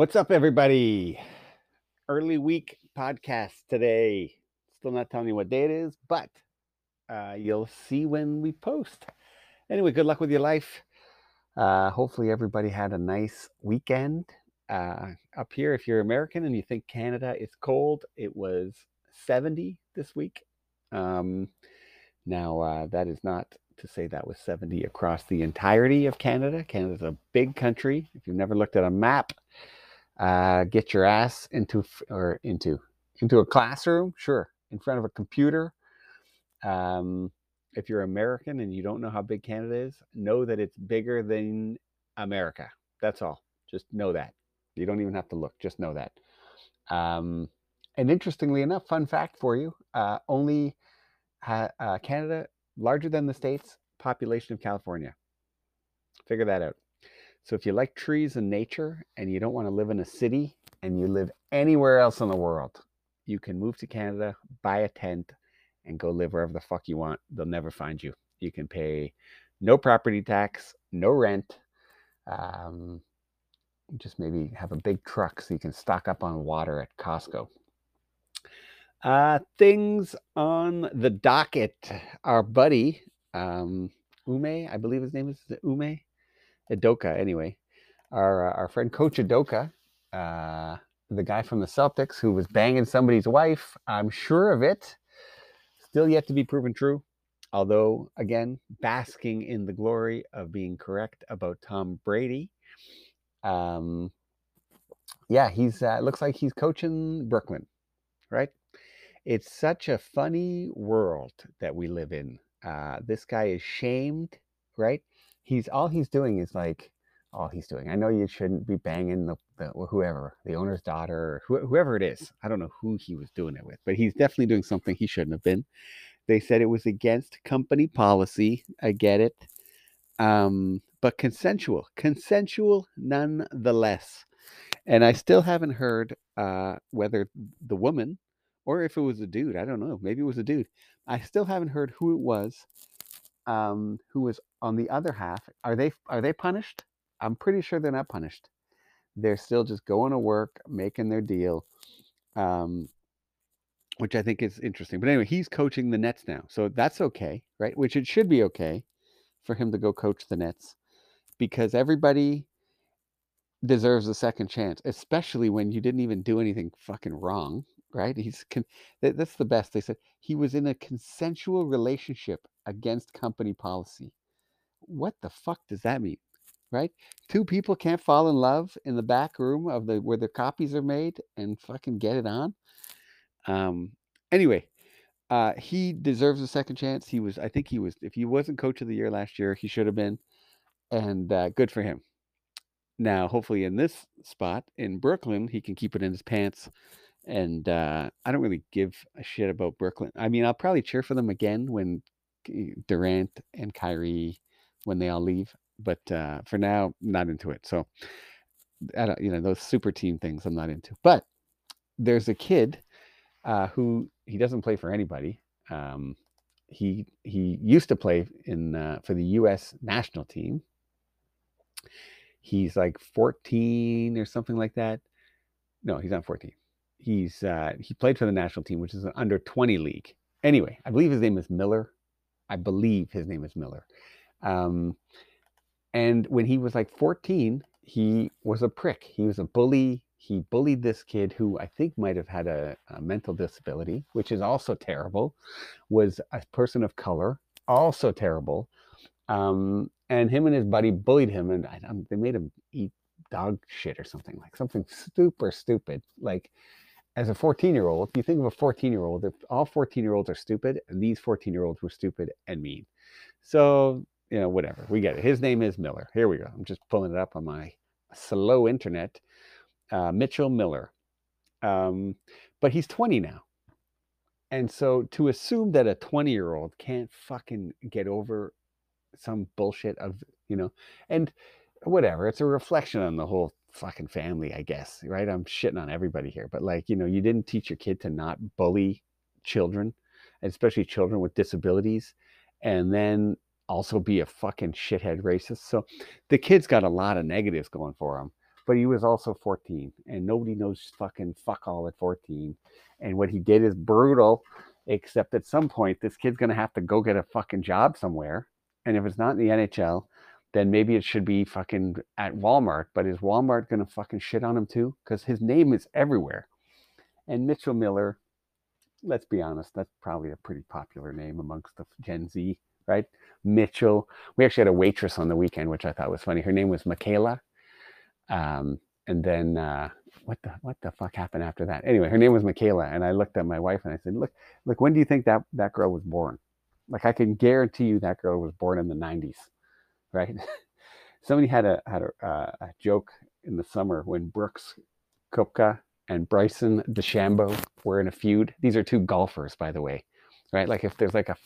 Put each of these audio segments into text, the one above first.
What's up, everybody? Early week podcast today. Still not telling you what day it is, but uh, you'll see when we post. Anyway, good luck with your life. Uh, hopefully, everybody had a nice weekend. Uh, up here, if you're American and you think Canada is cold, it was 70 this week. Um, now, uh, that is not to say that was 70 across the entirety of Canada. Canada's a big country. If you've never looked at a map, uh, get your ass into or into into a classroom, sure, in front of a computer. Um, if you're American and you don't know how big Canada is, know that it's bigger than America. That's all. Just know that. You don't even have to look. Just know that. Um, and interestingly enough, fun fact for you: uh, only uh, Canada larger than the states population of California. Figure that out. So if you like trees and nature and you don't want to live in a city and you live anywhere else in the world, you can move to Canada, buy a tent, and go live wherever the fuck you want. They'll never find you. You can pay no property tax, no rent. Um, just maybe have a big truck so you can stock up on water at Costco. Uh, things on the docket. Our buddy, um, Ume, I believe his name is Ume. Udoka, anyway, our uh, our friend Coach Udoka, uh, the guy from the Celtics who was banging somebody's wife. I'm sure of it. Still yet to be proven true. Although, again, basking in the glory of being correct about Tom Brady. Um, yeah, he's uh, looks like he's coaching Brooklyn, right? It's such a funny world that we live in. Uh, this guy is shamed, right? He's all he's doing is like all he's doing. I know you shouldn't be banging the, the whoever, the owner's daughter, wh- whoever it is. I don't know who he was doing it with, but he's definitely doing something he shouldn't have been. They said it was against company policy. I get it. Um, but consensual, consensual nonetheless. And I still haven't heard uh, whether the woman or if it was a dude. I don't know. Maybe it was a dude. I still haven't heard who it was um, who was on the other half, are they are they punished? I'm pretty sure they're not punished. They're still just going to work, making their deal, um, which I think is interesting. But anyway, he's coaching the Nets now, so that's okay, right? Which it should be okay for him to go coach the Nets because everybody deserves a second chance, especially when you didn't even do anything fucking wrong, right? He's con- that's the best. They said he was in a consensual relationship against company policy. What the fuck does that mean? Right? Two people can't fall in love in the back room of the where the copies are made and fucking get it on. Um anyway, uh he deserves a second chance. He was I think he was if he wasn't coach of the year last year, he should have been. And uh, good for him. Now, hopefully in this spot in Brooklyn, he can keep it in his pants and uh, I don't really give a shit about Brooklyn. I mean, I'll probably cheer for them again when Durant and Kyrie when they all leave, but uh, for now, not into it. So, I don't, you know, those super team things I'm not into. But there's a kid uh, who he doesn't play for anybody. Um, he he used to play in uh, for the U.S. national team. He's like 14 or something like that. No, he's not 14 he's uh, he played for the national team, which is an under 20 league. Anyway, I believe his name is Miller. I believe his name is Miller. Um, and when he was like 14, he was a prick. He was a bully. He bullied this kid who I think might have had a, a mental disability, which is also terrible. Was a person of color, also terrible. Um, and him and his buddy bullied him, and I, they made him eat dog shit or something like something super stupid. Like as a 14 year old, if you think of a 14 year old, all 14 year olds are stupid, and these 14 year olds were stupid and mean. So, you know, whatever. We get it. His name is Miller. Here we go. I'm just pulling it up on my slow internet. Uh, Mitchell Miller. Um, but he's 20 now. And so to assume that a 20 year old can't fucking get over some bullshit of, you know, and whatever, it's a reflection on the whole fucking family, I guess, right? I'm shitting on everybody here, but like, you know, you didn't teach your kid to not bully children, especially children with disabilities, and then also be a fucking shithead racist. So the kid's got a lot of negatives going for him. but he was also 14, and nobody knows fucking fuck all at 14. And what he did is brutal, except at some point, this kid's gonna have to go get a fucking job somewhere. And if it's not in the NHL, then maybe it should be fucking at Walmart. But is Walmart gonna fucking shit on him too? Because his name is everywhere. And Mitchell Miller, let's be honest, that's probably a pretty popular name amongst the Gen Z, right? Mitchell. We actually had a waitress on the weekend, which I thought was funny. Her name was Michaela. Um, and then uh, what the what the fuck happened after that? Anyway, her name was Michaela, and I looked at my wife and I said, "Look, look, when do you think that that girl was born? Like, I can guarantee you that girl was born in the '90s, right?" Somebody had a had a, uh, a joke in the summer when Brooks Koepka and Bryson DeChambeau were in a feud. These are two golfers, by the way, right? Like if there's like a,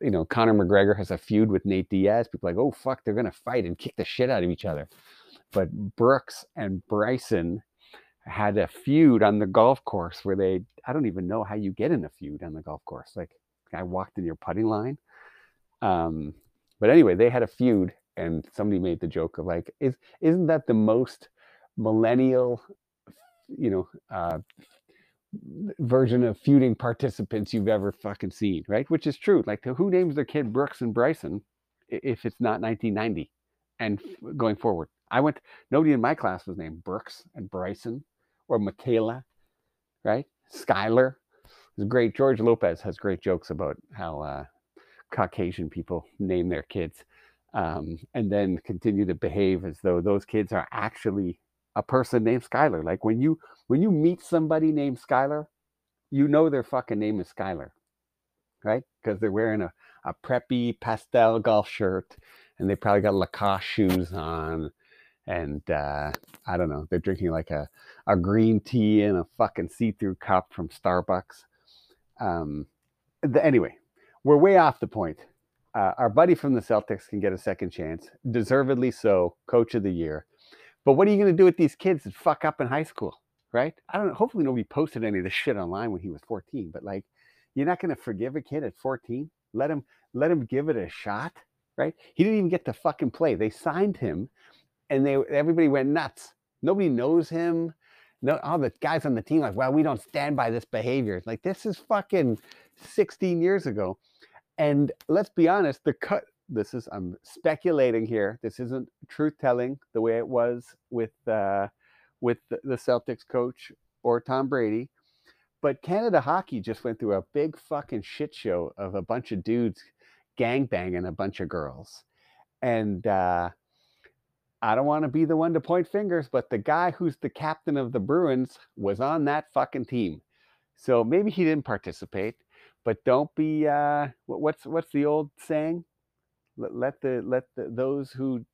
you know, Conor McGregor has a feud with Nate Diaz, people like, oh fuck, they're gonna fight and kick the shit out of each other. But Brooks and Bryson had a feud on the golf course where they, I don't even know how you get in a feud on the golf course. Like I walked in your putting line. Um, but anyway, they had a feud and somebody made the joke of like, is, isn't that the most millennial, you know, uh, version of feuding participants you've ever fucking seen, right? Which is true. Like, who names their kid Brooks and Bryson if it's not 1990 and going forward? I went, nobody in my class was named Brooks and Bryson or Michaela, right? Skylar. It's great. George Lopez has great jokes about how uh, Caucasian people name their kids um, and then continue to behave as though those kids are actually a person named Skylar. Like when you when you meet somebody named Skylar, you know their fucking name is Skylar, right? Because they're wearing a, a preppy pastel golf shirt and they probably got Lacoste shoes on and uh, I don't know, they're drinking like a, a green tea in a fucking see-through cup from Starbucks. Um, the, anyway, we're way off the point. Uh, our buddy from the Celtics can get a second chance, deservedly so, coach of the year. But what are you going to do with these kids that fuck up in high school, right? I don't know. Hopefully nobody posted any of this shit online when he was 14, but like, you're not going to forgive a kid at 14. Let him let him give it a shot, right? He didn't even get to fucking play. They signed him and they everybody went nuts. Nobody knows him. No, all the guys on the team like, well, we don't stand by this behavior. Like this is fucking 16 years ago. And let's be honest, the cut. This is I'm speculating here. This isn't truth telling the way it was with uh, with the, Celtics coach or Tom Brady. But Canada hockey just went through a big fucking shit show of a bunch of dudes gang banging a bunch of girls, and uh, I don't want to be the one to point fingers, but the guy who's the captain of the Bruins was on that fucking team. So maybe he didn't participate, but don't be uh what's what's the old saying? Let, let the let the, those who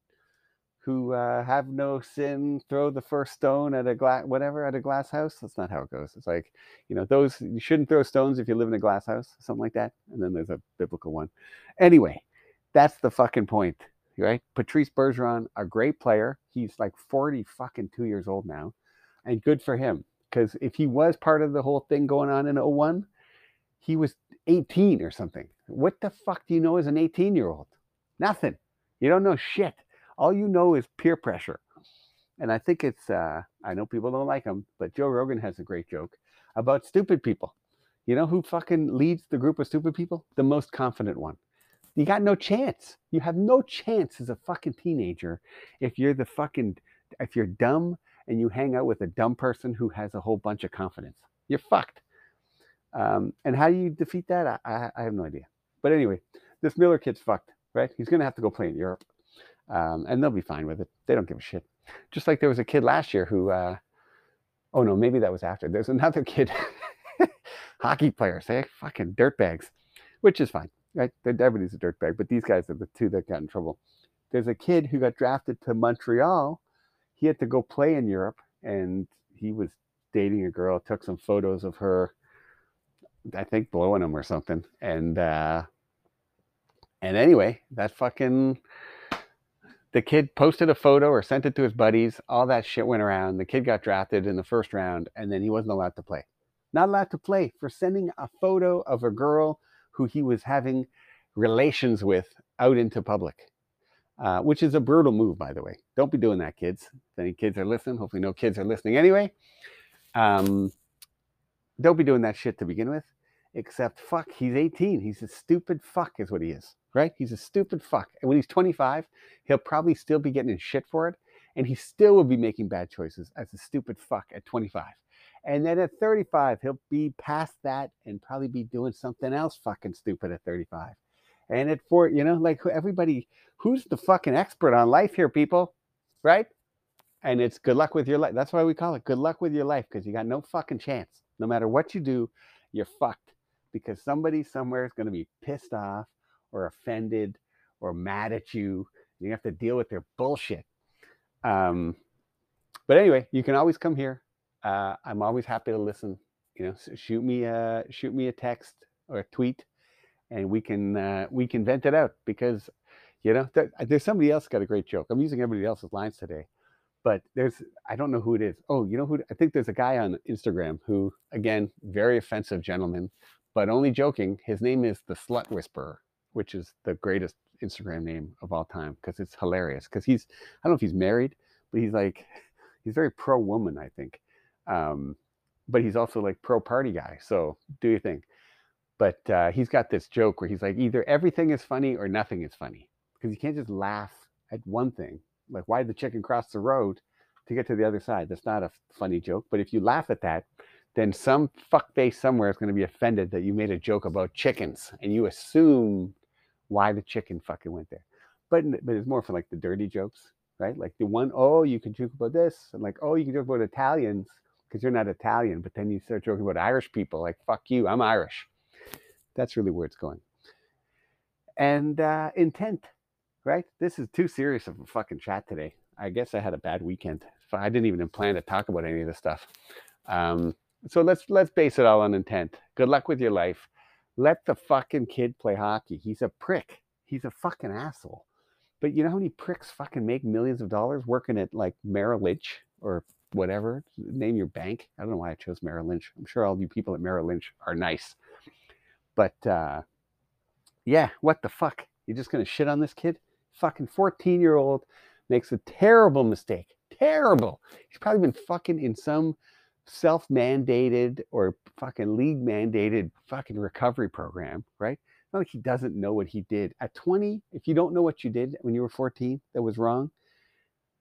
who uh, have no sin throw the first stone at a glass whatever at a glass house that's not how it goes it's like you know those you shouldn't throw stones if you live in a glass house something like that and then there's a biblical one anyway that's the fucking point right? Patrice Bergeron, a great player. He's like 40 fucking two years old now. And good for him. Because if he was part of the whole thing going on in 01, he was 18 or something. What the fuck do you know as an 18 year old? Nothing. You don't know shit. All you know is peer pressure. And I think it's, uh, I know people don't like him, but Joe Rogan has a great joke about stupid people. You know who fucking leads the group of stupid people? The most confident one you got no chance. You have no chance as a fucking teenager if you're the fucking if you're dumb and you hang out with a dumb person who has a whole bunch of confidence. You're fucked. Um, and how do you defeat that? I, I, I, have no idea. But anyway, this Miller kid's fucked, right? He's gonna have to go play in Europe, um, and they'll be fine with it. They don't give a shit. Just like there was a kid last year who, uh, oh no, maybe that was after. There's another kid, hockey player, say fucking dirtbags, which is fine right? Everybody's a dirtbag, but these guys are the two that got in trouble. There's a kid who got drafted to Montreal. He had to go play in Europe, and he was dating a girl. Took some photos of her, I think, blowing him or something. And uh, and anyway, that fucking the kid posted a photo or sent it to his buddies. All that shit went around. The kid got drafted in the first round, and then he wasn't allowed to play. Not allowed to play for sending a photo of a girl who he was having relations with out into public. uh, which is a brutal move, by the way. Don't be doing that, kids. If any kids are listening, hopefully no kids are listening anyway. Um, don't be doing that shit to begin with. Except, fuck, he's 18. He's a stupid fuck, is what he is, right? He's a stupid fuck. And when he's 25, he'll probably still be getting in shit for it. And he still will be making bad choices as a stupid fuck at 25. And then at 35, he'll be past that and probably be doing something else fucking stupid at 35. And at four, you know, like everybody, who's the fucking expert on life here, people? Right? And it's good luck with your life. That's why we call it good luck with your life, because you got no fucking chance. No matter what you do, you're fucked. Because somebody somewhere is going to be pissed off or offended or mad at you. You have to deal with their bullshit. Um, but anyway, you can always come here uh, I'm always happy to listen. You know, shoot me a shoot me a text or a tweet, and we can uh, we can vent it out because you know there, there's somebody else got a great joke. I'm using everybody else's lines today, but there's I don't know who it is. Oh, you know who? I think there's a guy on Instagram who again very offensive gentleman, but only joking. His name is the Slut Whisperer, which is the greatest Instagram name of all time because it's hilarious. Because he's I don't know if he's married, but he's like he's very pro woman. I think um, but he's also like pro party guy. So do you think? But uh, he's got this joke where he's like, either everything is funny or nothing is funny because you can't just laugh at one thing. Like, why did the chicken cross the road to get to the other side? That's not a funny joke. But if you laugh at that, then some fuckface somewhere is going to be offended that you made a joke about chickens and you assume why the chicken fucking went there. But but it's more for like the dirty jokes, right? Like the one, oh, you can joke about this, and like, oh, you can joke about Italians because you're not Italian, but then you start joking about Irish people, like, fuck you, I'm Irish. That's really where it's going. And uh, intent, right? This is too serious of a fucking chat today. I guess I had a bad weekend. I didn't even plan to talk about any of this stuff. Um, so let's let's base it all on intent. Good luck with your life. Let the fucking kid play hockey. He's a prick. He's a fucking asshole. But you know how many pricks fucking make millions of dollars working at like Merrill Lynch or whatever. Name your bank. I don't know why I chose Merrill Lynch. I'm sure all you people at Merrill Lynch are nice. But uh, yeah, what the fuck? You're just gonna shit on this kid? Fucking 14 year old makes a terrible mistake. Terrible. He's probably been fucking in some self mandated or fucking league mandated fucking recovery program, right? Not like he doesn't know what he did. At 20, if you don't know what you did when you were 14 that was wrong,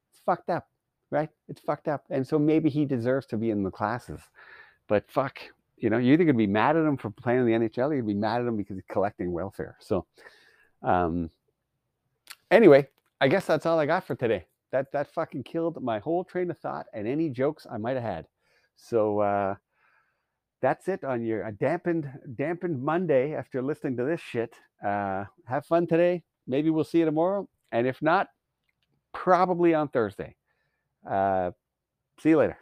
it's fucked up right? It's fucked up. And so maybe he deserves to be in the classes. But fuck, you know, you're either going to be mad at him for playing in the NHL or you're going to be mad at him because he's collecting welfare. So, um, anyway, I guess that's all I got for today. That, that fucking killed my whole train of thought and any jokes I might have had. So, uh, that's it on your uh, dampened dampened Monday after listening to this shit. Uh, have fun today. Maybe we'll see you tomorrow, and if not, probably on Thursday. Uh, see you later.